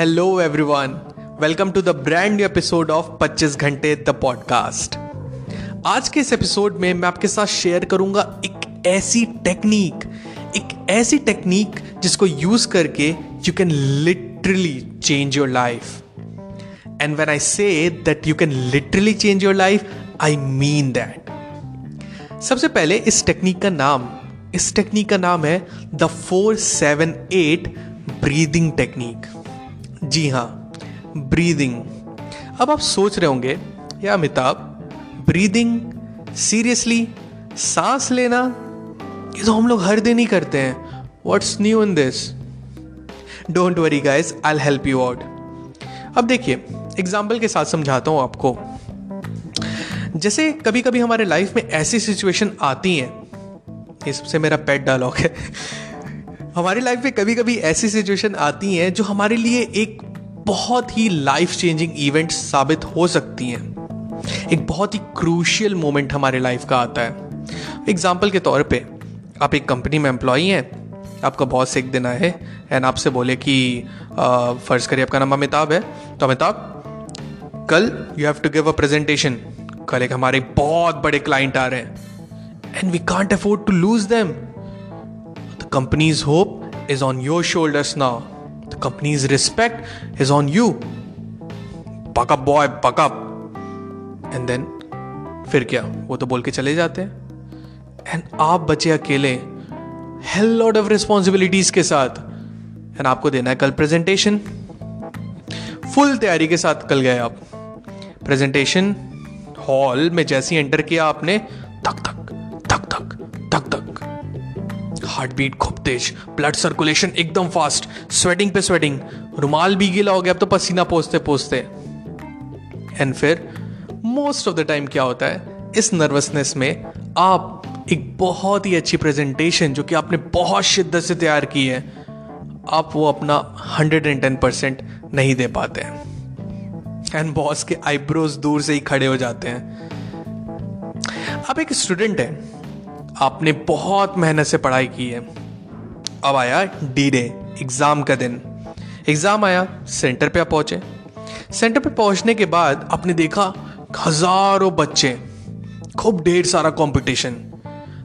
hello everyone welcome to the brand new episode of 25 घंटे the podcast आज के इस एपिसोड में मैं आपके साथ शेयर करूँगा एक ऐसी टेक्निक एक ऐसी टेक्निक जिसको यूज़ करके you can literally change your life and when I say that you can literally change your life I mean that सबसे पहले इस टेक्निक का नाम, इस टेक्निक का नाम है the four seven eight breathing technique जी हाँ ब्रीदिंग अब आप सोच रहे होंगे, या अमिताभ ब्रीदिंग सीरियसली सांस लेना, ये तो हम लोग हर दिन ही करते हैं. What's new in this don't worry guys I help you out अब देखिए एग्ज़ाम्पल के साथ समझाता हूँ आपको. जैसे कभी कभी हमारे लाइफ में ऐसी सिचुएशन आती हैं, ये सबसे मेरा पेट डायलॉग है. हमारी लाइफ में कभी कभी ऐसी सिचुएशन आती हैं जो हमारे लिए एक बहुत ही लाइफ चेंजिंग इवेंट साबित हो सकती हैं। एक बहुत ही क्रूशियल मोमेंट हमारे लाइफ का आता है। एग्ज़ाम्पल के तौर पे, आप एक कंपनी में एम्प्लॉई हैं, आपका बॉस एक दिन आए एंड आपसे बोले कि फ़र्ज़ करिए आपका नाम अमिताभ है। तो अमिताभ, कल you have to give a presentation कल एक हमारे बहुत बड़े क्लाइंट आ रहे हैं and we can't afford to lose them company's hope is on your shoulders now. The company's respect is on you. Buck up, boy, buck up. And then फिर क्या वो तो बोल के चले जाते हैं एंड आप बचे अकेले हेल लॉट ऑफ़ रिस्पॉन्सिबिलिटीज के साथ एंड आपको देना है कल प्रेजेंटेशन फुल तैयारी के साथ कल गए आप प्रेजेंटेशन हॉल में जैसे एंटर किया आपने तक तक हार्ट बीट खूब तेज ब्लड सर्कुलेशन एकदम फास्ट स्वेटिंग पे स्वेटिंग रुमाल भी गीला हो गया, अब तो पसीना पोसते पोसते। एंड फिर मोस्ट ऑफ़ द टाइम क्या होता है, इस नर्वसनेस में आप एक बहुत ही अच्छी प्रेजेंटेशन जो कि आपने बहुत शिद्दत से तैयार की है, आप वो अपना हंड्रेड एंड टेन परसेंट नहीं दे पाते एंड बॉस के आईब्रोज दूर से ही खड़े हो जाते हैं। आप एक स्टूडेंट हैं आपने बहुत मेहनत से पढ़ाई की है। अब आया डी डे एग्ज़ाम का दिन। एग्ज़ाम आया सेंटर पे आप पहुँचे। सेंटर पे पहुँचने के बाद आपने देखा हज़ारों बच्चे, खूब ढेर सारा कंपटीशन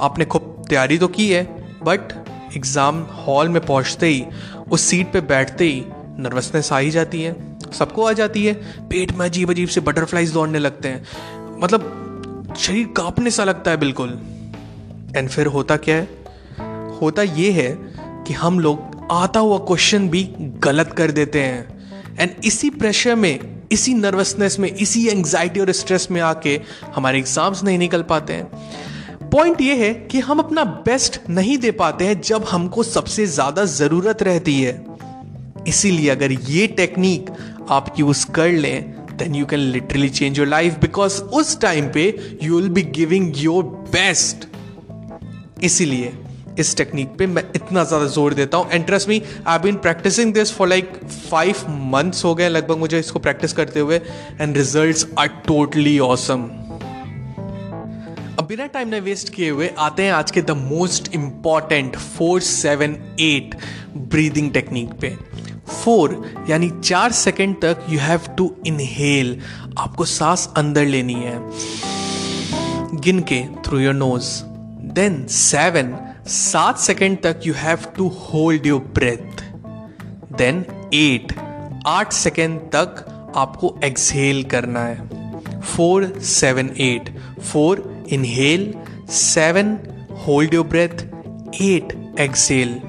आपने खूब तैयारी तो की है बट एग्ज़ाम हॉल में पहुँचते ही, उस सीट पे बैठते ही नर्वसनेस आ ही जाती है। सबको आ जाती है, पेट में अजीब अजीब से बटरफ्लाइज दौड़ने लगते हैं। मतलब शरीर कांपने सा लगता है बिल्कुल। एंड फिर होता क्या है? होता ये है कि हम लोग आता हुआ क्वेश्चन भी गलत कर देते हैं। एंड इसी प्रेशर में, इसी नर्वसनेस में, इसी एंग्जाइटी और स्ट्रेस में आके हमारे एग्ज़ाम्स नहीं निकल पाते हैं। पॉइंट ये है कि हम अपना बेस्ट नहीं दे पाते हैं जब हमको सबसे ज़्यादा ज़रूरत रहती है। इसीलिए अगर ये टेक्निक आप यूज़ कर लें then you can literally change your life because उस टाइम पे you will be giving your best इसीलिए इस टेक्निक पे मैं इतना ज़्यादा ज़ोर देता हूँ। And trust me I been practicing this for like five months हो गए लगभग मुझे इसको प्रैक्टिस करते हुए। And results are totally awesome अब बिना टाइम ने वेस्ट किए हुए आते हैं आज के the most important four seven eight breathing technique पे। फोर यानी चार सेकेंड तक यू हैव टू इनहेल आपको सांस अंदर लेनी है। गिन के through your nose then seven सात सेकेंड तक you have to hold your breath then eight आठ सेकेंड तक आपको एक्सहेल करना है. Four seven eight four inhale seven hold your breath eight exhale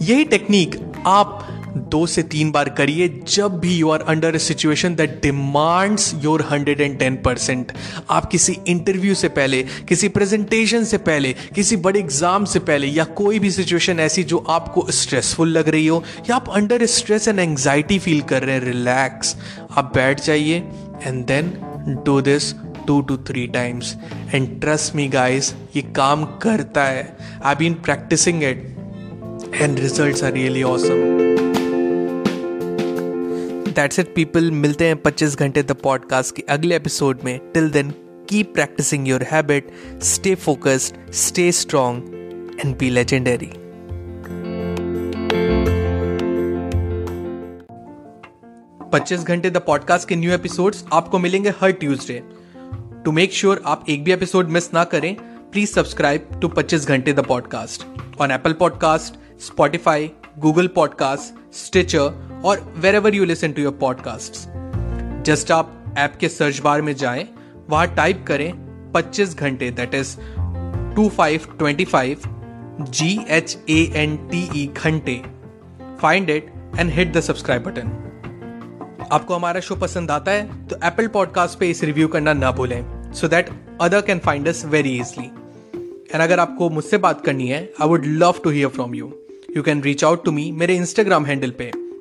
यही टेक्निक आप दो से तीन बार करिए जब भी you are under situation that demands your hundred and ten percent आप किसी इंटरव्यू से पहले, किसी प्रेजेंटेशन से पहले, किसी बड़े एग्ज़ाम से पहले या कोई भी सिचुएशन ऐसी जो आपको स्ट्रेसफुल लग रही हो या आप under stress and anxiety feel कर रहे हैं रिलैक्स आप बैठ जाइए and then do this two to three times and trust me guys ये काम करता है. I been practicing it and result are really awesome that's it people मिलते हैं 25 घंटे द पॉडकास्ट के अगले एपिसोड में. Till then keep practicing your habit stay focused stay strong and be legendary Pachchis Ghante the podcast के new episodes आपको मिलेंगे हर ट्यूसडे टू मेक श्योर आप एक भी एपिसोड मिस ना करें please subscribe to Pachchis Ghante the podcast on Apple podcast Spotify Google podcast Stitcher और wherever you listen to your podcast just आप ऐप के सर्च बार में जाएँ, वहाँ टाइप करें 25 Ghante that is two five twenty five G H A N T E Ghante. Find it and hit the subscribe button आपको हमारा show पसंद आता है तो एप्पल पॉडकास्ट पे इस रिव्यू करना ना भूलें so that other can find us very easily and अगर आपको मुझसे बात करनी है I would love to hear from you you can reach out to me मेरे इंस्टाग्राम हैंडल पे.